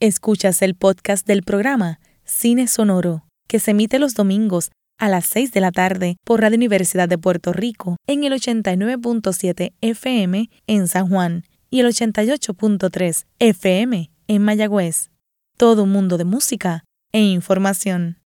Escuchas el podcast del programa Cine Sonoro, que se emite los domingos a las 6 de la tarde por Radio Universidad de Puerto Rico en el 89.7 FM en San Juan y el 88.3 FM en Mayagüez. Todo un mundo de música e información.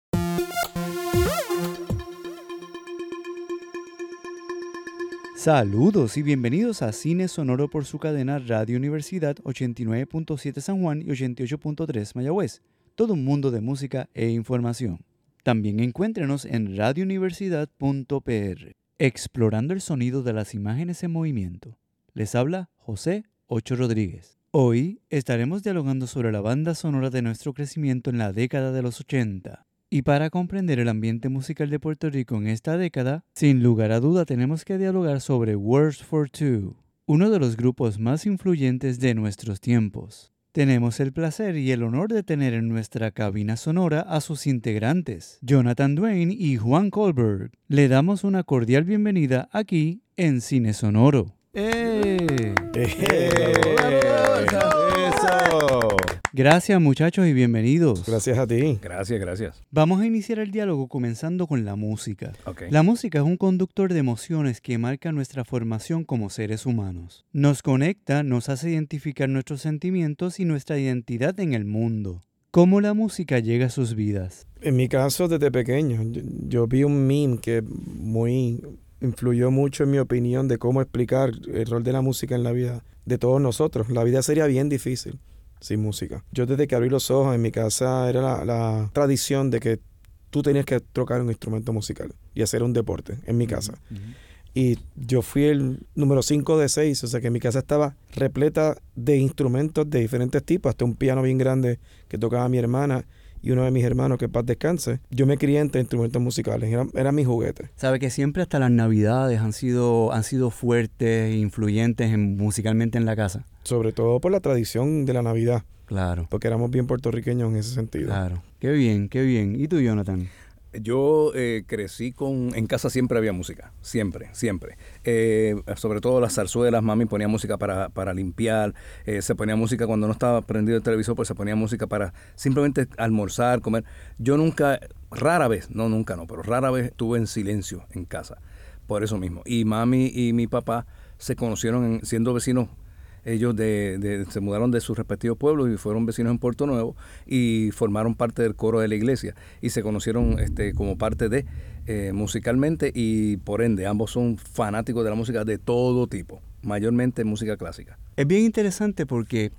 Saludos y bienvenidos a Cine Sonoro por su cadena Radio Universidad 89.7 San Juan y 88.3 Mayagüez. Todo un mundo de música e información. También encuéntrenos en radiouniversidad.pr, explorando el sonido de las imágenes en movimiento. Les habla José Ocho Rodríguez. Hoy estaremos dialogando sobre la banda sonora de nuestro crecimiento en la década de los 80. Y para comprender el ambiente musical de Puerto Rico en esta década, sin lugar a duda tenemos que dialogar sobre Words for Two, uno de los grupos más influyentes de nuestros tiempos. Tenemos el placer y el honor de tener en nuestra cabina sonora a sus integrantes, Jonathan Duane y Juan Colberg. Le damos una cordial bienvenida aquí en Cine Sonoro. ¡Eh! ¡Eso! Gracias muchachos y bienvenidos. Gracias a ti. Gracias, gracias. Vamos a iniciar el diálogo comenzando con la música. Ok. La música es un conductor de emociones que marca nuestra formación como seres humanos. Nos conecta, nos hace identificar nuestros sentimientos y nuestra identidad en el mundo. ¿Cómo la música llega a sus vidas? En mi caso, desde pequeño, yo, yo vi un meme que muy influyó mucho en mi opinión de cómo explicar el rol de la música en la vida de todos nosotros. La vida sería bien difícil sin música. Yo desde que abrí los ojos en mi casa era la, la tradición de que tú tenías que tocar un instrumento musical y hacer un deporte en mi casa. Y yo fui el número 5 de 6, o sea que mi casa estaba repleta de instrumentos de diferentes tipos, hasta un piano bien grande que tocaba mi hermana y uno de mis hermanos que paz descanse. Yo me crié entre instrumentos musicales, era, era mi juguete. Sabe que siempre hasta las navidades han sido, han sido fuertes, e influyentes en- musicalmente en la casa. Sobre todo por la tradición de la Navidad, Claro, porque éramos bien puertorriqueños en ese sentido. claro. Qué bien, qué bien. ¿Y tú, Jonathan? Yo eh, crecí con... En casa siempre había música, siempre, siempre. Eh, sobre todo las zarzuelas, mami ponía música para, para limpiar, eh, se ponía música cuando no estaba prendido el televisor, pues se ponía música para simplemente almorzar, comer. Yo nunca, rara vez, no nunca no, pero rara vez estuve en silencio en casa, por eso mismo. Y mami y mi papá se conocieron en- siendo vecinos ellos de, se mudaron de sus respectivos pueblos y fueron vecinos en Puerto Nuevo y formaron parte del coro de la iglesia y se conocieron este, como parte de eh, musicalmente y por ende ambos son fanáticos de la música de todo tipo, mayormente música clásica. Es bien interesante porque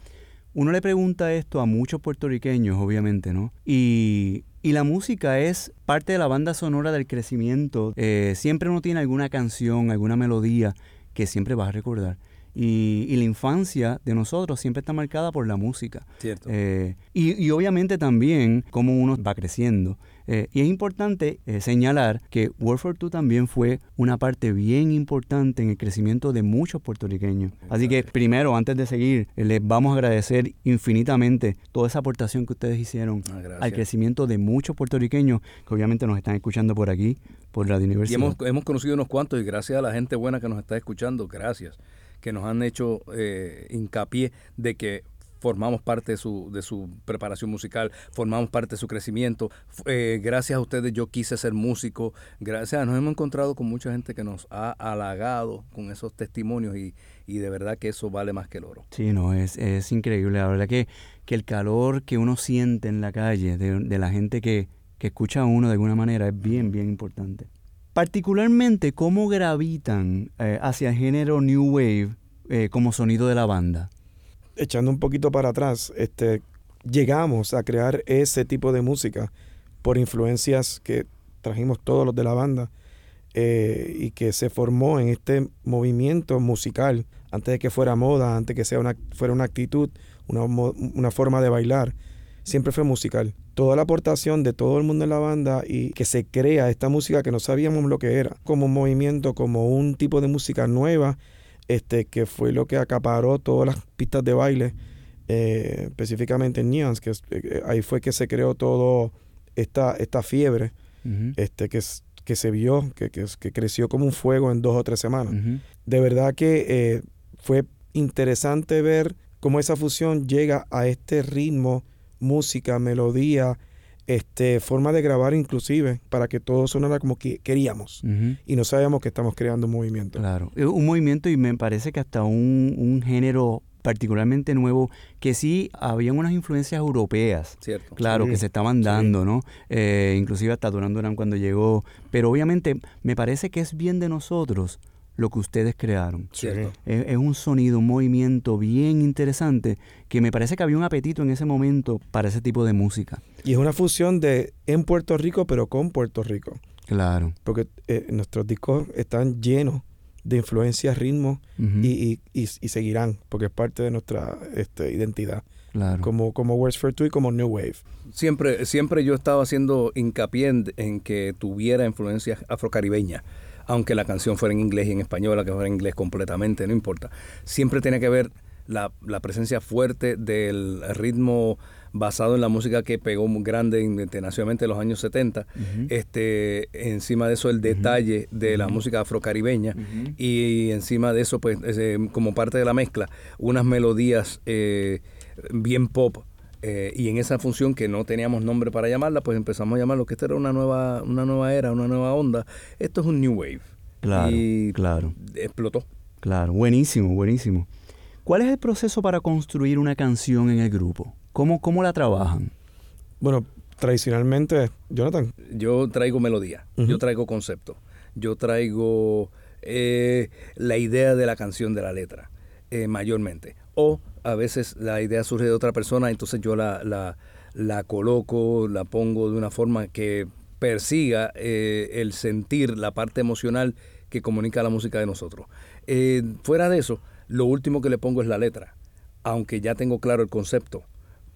uno le pregunta esto a muchos puertorriqueños, obviamente, ¿no? Y, y la música es parte de la banda sonora del crecimiento. Eh, siempre uno tiene alguna canción, alguna melodía que siempre vas a recordar. Y, y la infancia de nosotros siempre está marcada por la música. Cierto. Eh, y, y obviamente también cómo uno va creciendo. Eh, y es importante eh, señalar que World for Two también fue una parte bien importante en el crecimiento de muchos puertorriqueños. Así que primero, antes de seguir, les vamos a agradecer infinitamente toda esa aportación que ustedes hicieron Ah, al crecimiento de muchos puertorriqueños que obviamente nos están escuchando por aquí, por Radio Y Universidad. hemos, hemos conocido unos cuantos y gracias a la gente buena que nos está escuchando, gracias, que nos han hecho eh, hincapié de que formamos parte de su, de su preparación musical, formamos parte de su crecimiento. Eh, gracias a ustedes yo quise ser músico. Gracias, nos hemos encontrado con mucha gente que nos ha halagado con esos testimonios y, y de verdad que eso vale más que el oro. Sí, no, es, es increíble. La verdad que, que el calor que uno siente en la calle de, de la gente que, que escucha a uno de alguna manera es bien, bien importante. Particularmente, ¿cómo gravitan eh, hacia el género New Wave eh, como sonido de la banda? Echando un poquito para atrás, este, llegamos a crear ese tipo de música por influencias que trajimos todos los de la banda eh, y que se formó en este movimiento musical antes de que fuera moda, antes de que sea una, fuera una actitud, una, forma de bailar, siempre fue musical. Toda la aportación de todo el mundo en la banda y que se crea esta música que no sabíamos lo que era, como un movimiento, como un tipo de música nueva, este, que fue lo que acaparó todas las pistas de baile, eh, específicamente en Neons, que es- eh, ahí fue que se creó todo esta, esta fiebre este, que, que se vio, que, que, que creció como un fuego en dos o tres semanas. De verdad que eh, fue interesante ver cómo esa fusión llega a este ritmo música, melodía, este, forma de grabar inclusive, para que todo sonara como que queríamos. Y no sabíamos que estamos creando un movimiento. Claro, un movimiento y me parece que hasta un, un género particularmente nuevo, que sí habían unas influencias europeas, Cierto. claro, Sí, que se estaban sí. dando, ¿no? Eh, inclusive hasta Duran Duran cuando llegó, pero obviamente me parece que es bien de nosotros lo que ustedes crearon. Cierto. Es, es un sonido, un movimiento bien interesante que me parece que había un apetito en ese momento para ese tipo de música. Y es una fusión de en Puerto Rico, pero con Puerto Rico. Claro. Porque eh, nuestros discos están llenos de influencias, ritmos y, y- y- y seguirán, porque es parte de nuestra este, identidad, claro. como, como Words for Two y como New Wave. Siempre, siempre yo estaba haciendo hincapié en, en que tuviera influencias afrocaribeñas, aunque la canción fuera en inglés y en español, la que fuera en inglés completamente, no importa. Siempre tenía que ver la, la presencia fuerte del ritmo basado en la música que pegó muy grande internacionalmente en los años 70. Ujú. este, encima de eso el detalle de la música afrocaribeña y encima de eso pues como parte de la mezcla unas melodías eh, bien pop eh, y en esa función que no teníamos nombre para llamarla pues empezamos a llamarlo que esta era una nueva una nueva era una nueva onda esto es un new wave Claro, y claro. explotó Claro, buenísimo, buenísimo. ¿Cuál es el proceso para construir una canción en el grupo? ¿Cómo, cómo la trabajan? Bueno, tradicionalmente, Jonathan, yo traigo melodía, yo traigo concepto, yo traigo eh, la idea de la canción, de la letra, eh, mayormente. O a veces la idea surge de otra persona, entonces yo la, la, la coloco, la pongo de una forma que persiga eh, el sentir, la parte emocional que comunica la música de nosotros. Eh, fuera de eso, lo último que le pongo es la letra, aunque ya tengo claro el concepto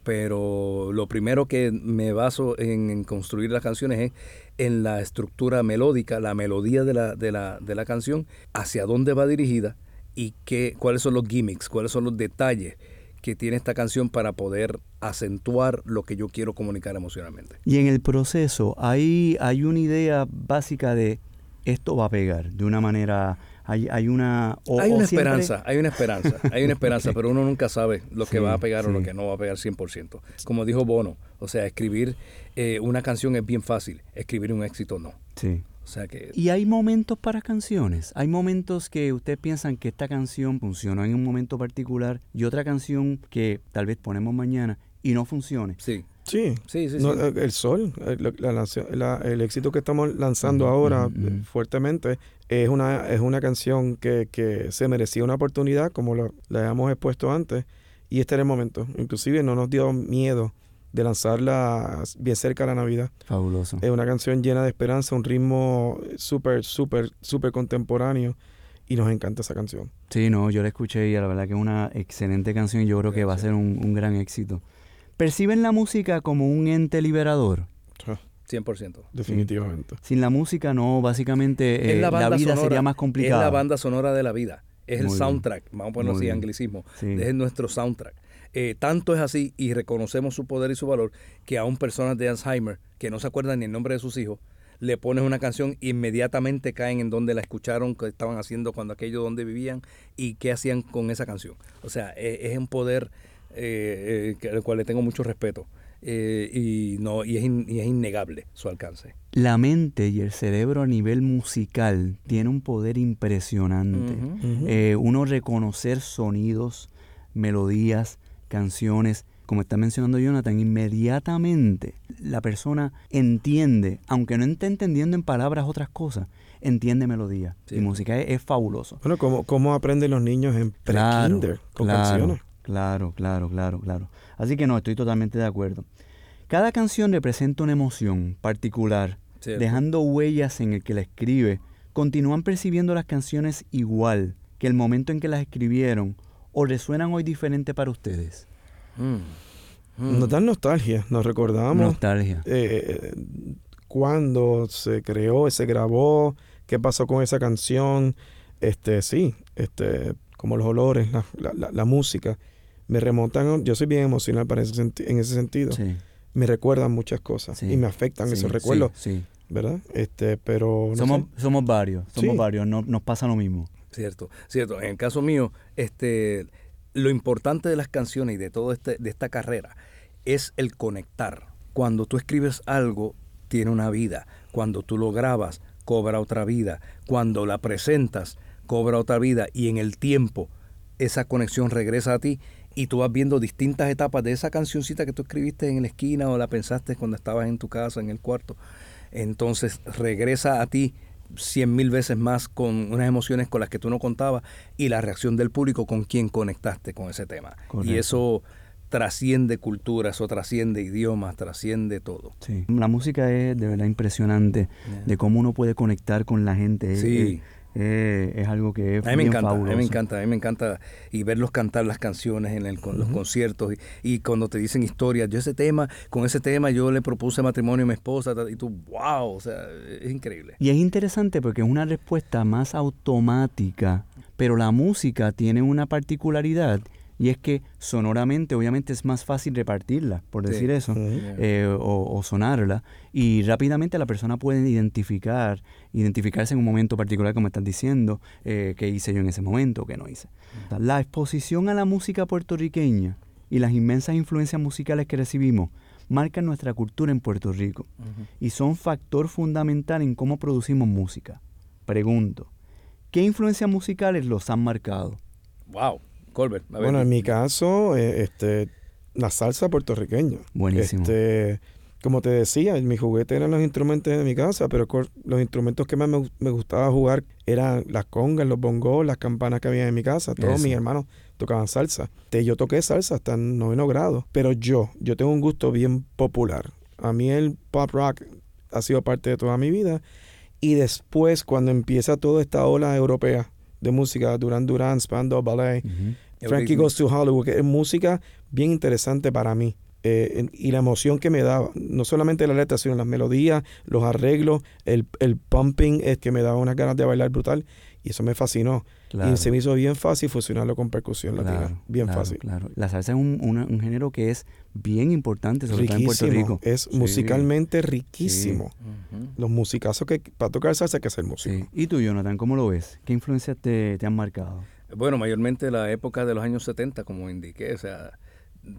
pero lo primero que me baso en, en construir las canciones es en la estructura melódica, la melodía de la, de la, de la canción, hacia dónde va dirigida y qué, cuáles son los gimmicks, cuáles son los detalles que tiene esta canción para poder acentuar lo que yo quiero comunicar emocionalmente. Y en el proceso, hay, hay una idea básica de esto va a pegar de una manera. Hay, hay una. o- hay o una siempre- esperanza, hay una esperanza, hay una esperanza, pero uno nunca sabe lo que Sí, va a pegar o lo que no va a pegar 100%. Como dijo Bono, o sea, escribir eh, una canción es bien fácil, escribir un éxito no. Sí. O sea que Y hay momentos para canciones. Hay momentos que ustedes piensan que esta canción funcionó en un momento particular y otra canción que tal vez ponemos mañana y no funcione. sí, sí. sí, sí. No, sí. eh, el sol, eh, la- la la- el éxito que estamos lanzando ahora fuertemente es una, es una canción que, que se merecía una oportunidad, como lo, la habíamos expuesto antes, y este era el momento. Inclusive no nos dio miedo de lanzarla bien cerca de la Navidad. Fabuloso. Es una canción llena de esperanza, un ritmo súper, súper, súper contemporáneo, y nos encanta esa canción. Sí, no, yo la escuché y la verdad que es una excelente canción y yo creo que va a ser un, un gran éxito. ¿Perciben la música como un ente liberador? 100%. Definitivamente. Sin la música no, básicamente Es eh, la, banda vida sonora, sería más complicada. Es la banda sonora de la vida. Es el Muy bien. soundtrack. Vamos a ponerlo Muy así, bien. anglicismo. Sí. Es nuestro soundtrack. Eh, tanto es así y reconocemos su poder y su valor que aún personas de Alzheimer que no se acuerdan ni el nombre de sus hijos, le pones una canción e inmediatamente caen en donde la escucharon, qué estaban haciendo cuando aquello, donde vivían y qué hacían con esa canción. O sea, es, es un poder eh, eh, que- al cual le tengo mucho respeto eh, y, no, y, es in- y es innegable su alcance. La mente y el cerebro a nivel musical tiene un poder impresionante. Uno reconocer sonidos, melodías, canciones, como está mencionando Jonathan, inmediatamente la persona entiende, aunque no esté entendiendo en palabras otras cosas, entiende melodía. Sí. Y música es, es fabuloso. Bueno, ¿cómo, cómo aprenden los niños en pre-kinder con claro, canciones? Claro, claro, claro, claro. Así que no, estoy totalmente de acuerdo. Cada canción representa una emoción particular, Cierto. dejando huellas en el que la escribe. Continúan percibiendo las canciones igual que el momento en que las escribieron o resuenan hoy diferente para ustedes. Mm. Mm. Nos dan nostalgia, nos recordamos Nostalgia. eh, cuándo se creó, se grabó, qué pasó con esa canción. Este, sí, este, como los olores, la, la- la- la música. Me remontan, yo soy bien emocional para ese senti- en ese sentido. Sí, Me recuerdan muchas cosas Sí, y me afectan sí, esos recuerdos, Sí, ¿verdad? Este, pero no Somos, sé. somos varios, somos Sí. varios, no- nos pasa lo mismo. Cierto, cierto. En el caso mío, este, lo importante de las canciones y de todo este, de esta carrera es el conectar. Cuando tú escribes algo, tiene una vida. Cuando tú lo grabas, cobra otra vida. Cuando la presentas, cobra otra vida. Y en el tiempo, esa conexión regresa a ti y tú vas viendo distintas etapas de esa cancioncita que tú escribiste en la esquina o la pensaste cuando estabas en tu casa, en el cuarto. Entonces regresa a ti cien mil veces más con unas emociones con las que tú no contabas y la reacción del público con quien conectaste con ese tema. Y eso trasciende culturas, eso trasciende idiomas, trasciende todo. Sí. La música es de verdad impresionante, de cómo uno puede conectar con la gente. Sí. Eh, es algo que es a mí me bien encanta, fabuloso. A mí me encanta, a mí me encanta y verlos cantar las canciones en el, con los conciertos y, y, cuando te dicen historias. Yo ese tema, con ese tema yo le propuse matrimonio a mi esposa y tú, wow, o sea, es increíble. Y es interesante porque es una respuesta más automática, pero la música tiene una particularidad y es que sonoramente obviamente es más fácil repartirla, por decir Sí. eso, eh, o, o sonarla, y rápidamente la persona puede identificar, identificarse en un momento particular, como estás diciendo, eh, qué hice yo en ese momento, qué no hice. La exposición a la música puertorriqueña y las inmensas influencias musicales que recibimos marcan nuestra cultura en Puerto Rico y son factor fundamental en cómo producimos música. Pregunto, ¿qué influencias musicales los han marcado? Wow, Colbert. a ver. Bueno, en mi caso, eh, este, la salsa puertorriqueña. Buenísimo. Este, como te decía, mi juguete eran los instrumentos de mi casa, pero los instrumentos que más me, me gustaba jugar eran las congas, los bongos, las campanas que había en mi casa. Todos Eso. mis hermanos tocaban salsa. Te- yo toqué salsa hasta el noveno grado, pero yo, yo tengo un gusto bien popular. A mí el pop rock ha sido parte de toda mi vida. Y después, cuando empieza toda esta ola europea de música, Duran Duran, Spandau Ballet, Frankie. Goes to Hollywood, que es música bien interesante para mí. Eh, y la emoción que me daba, no solamente la letra, sino las melodías, los arreglos, el, el pumping, es que me daba unas ganas de bailar brutal. Y eso me fascinó. Claro. Y se me hizo bien fácil fusionarlo con percusión Claro, latina. Bien claro, fácil. Claro. La salsa es un, una- un género que es bien importante, sobre todo en Puerto. Rico. Es Sí, musicalmente riquísimo. Los musicazos que para tocar salsa hay que ser músico. sí. ¿Y tú, Jonathan, cómo lo ves? ¿Qué influencias te, te han marcado? Bueno, mayormente la época de los años 70, como indiqué, o sea,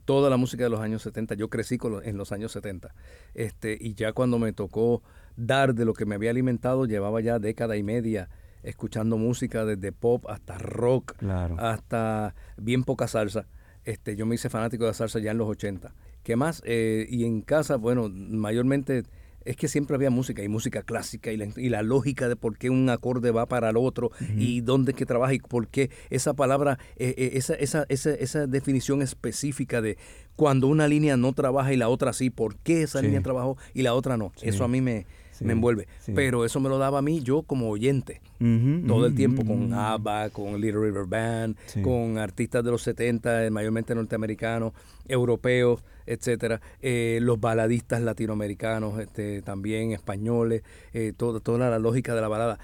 toda la música de los años 70, yo crecí con lo- en los años 70, este, y ya cuando me tocó dar de lo que me había alimentado, llevaba ya década y media escuchando música desde pop hasta rock, Claro. hasta bien poca salsa. Este, yo me hice fanático de la salsa ya en los 80. ¿Qué más? Eh, y en casa, bueno, mayormente es que siempre había música y música clásica y la, y la lógica de por qué un acorde va para el otro y dónde es que trabaja y por qué esa palabra, eh, eh, esa, esa, esa, esa definición específica de cuando una línea no trabaja y la otra sí, por qué esa Sí. línea trabajó y la otra no. Sí. Eso a mí me, Sí, me envuelve. sí. Pero eso me lo daba a mí yo como oyente todo el tiempo con. ABBA, con Little River Band, Sí. con artistas de los 70, eh, mayormente norteamericanos, europeos, etcétera, eh, los baladistas latinoamericanos, este, también españoles, eh, todo- toda la lógica de la balada.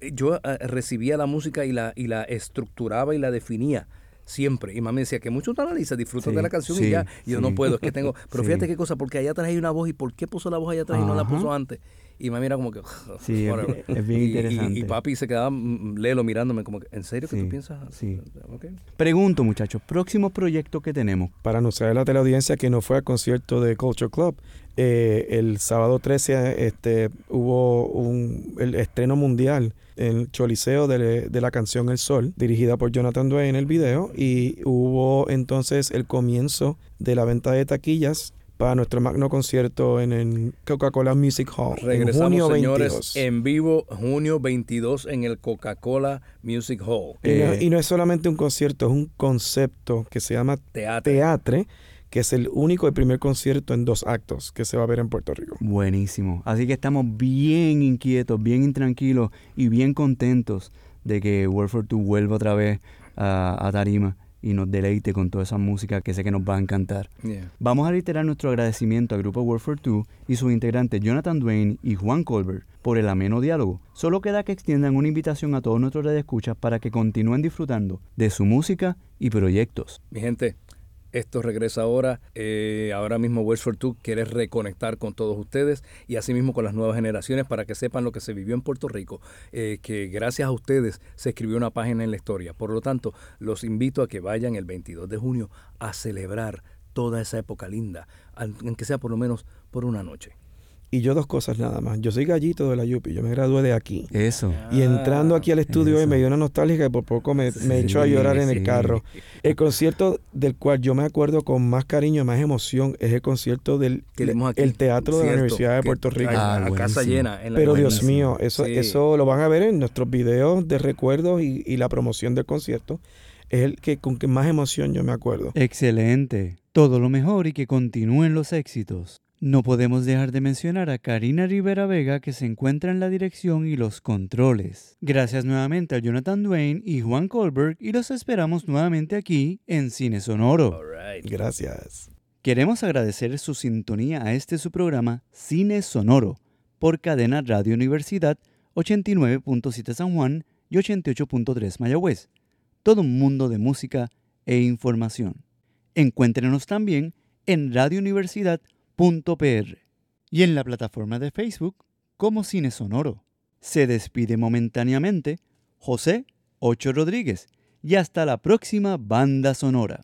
Eh, Yo eh, recibía la música y la, y la estructuraba y la definía siempre. Y mamá me decía que mucho disfrutas Sí, de la canción sí, y ya. Y yo sí. no puedo, es que tengo. Pero fíjate qué cosa, porque allá atrás hay una voz y por qué puso la voz allá atrás y no la puso antes. Y mami era como que. Sí, es- bien Y- interesante. Y, papi se quedaba mm, lelo mirándome como que, ¿en serio que Sí, tú piensas? sí. Pregunto, muchachos, próximos proyectos que tenemos. Para anunciar a la teleaudiencia que no fue al concierto de Culture Club, eh, el sábado 13 este, hubo un, el estreno mundial en el Choliseo de, de la canción El Sol, dirigida por Jonathan Dwayne en el video, y hubo entonces el comienzo de la venta de taquillas para nuestro magno concierto en el Coca-Cola Music Hall en Regresamos, junio 22. señores, en vivo, junio 22, en el Coca-Cola Music Hall. Y, no, Eh, y no es solamente un concierto, es un concepto que se llama Teatro. Teatre, que es el único y primer concierto en dos actos que se va a ver en Puerto Rico. Buenísimo. Así que estamos bien inquietos, bien intranquilos y bien contentos de que World for Two vuelva otra vez a, a Tarima y nos deleite con toda esa música que sé que nos va a encantar. Yeah. Vamos a reiterar nuestro agradecimiento al grupo World for Two y sus integrantes Jonathan Dwayne y Juan Colbert por el ameno diálogo. Solo queda que extiendan una invitación a todos nuestros escuchas para que continúen disfrutando de su música y proyectos. Mi gente, esto regresa ahora. Eh, ahora mismo West for Two quiere reconectar con todos ustedes y asimismo con las nuevas generaciones para que sepan lo que se vivió en Puerto Rico, eh, que gracias a ustedes se escribió una página en la historia. Por lo tanto, los invito a que vayan el 22 de junio a celebrar toda esa época linda, aunque sea por lo menos por una noche. Y yo dos cosas nada más. Yo soy gallito de la Yupi, yo me gradué de aquí. Eso. Y entrando aquí al estudio hoy me dio una nostalgia que por poco me, me echó a llorar en el carro. El concierto del cual yo me acuerdo con más cariño y más emoción es el concierto del el Teatro de la Universidad de Puerto Rico. a- Ah, a casa buenísimo. llena. en la- Pero Dios mío, eso, Sí. eso lo van a ver en nuestros videos de recuerdos y, y la promoción del concierto. Es el que con que más emoción yo me acuerdo. Excelente. Todo lo mejor y que continúen los éxitos. No podemos dejar de mencionar a Karina Rivera Vega que se encuentra en la dirección y los controles. Gracias nuevamente a Jonathan Duane y Juan Colberg y los esperamos nuevamente aquí en Cine Sonoro. All right. Gracias. Queremos agradecer su sintonía a este su programa Cine Sonoro por Cadena Radio Universidad 89.7 San Juan y 88.3 Mayagüez. Todo un mundo de música e información. Encuéntrenos también en y en la plataforma de Facebook como Cine Sonoro. Se despide momentáneamente José Ocho Rodríguez y hasta la próxima banda sonora.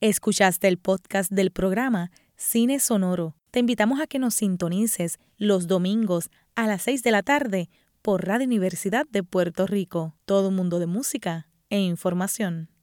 Escuchaste el podcast del programa Cine Sonoro. Te invitamos a que nos sintonices los domingos a las 6 de la tarde por Radio Universidad de Puerto Rico. Todo un mundo de música e información.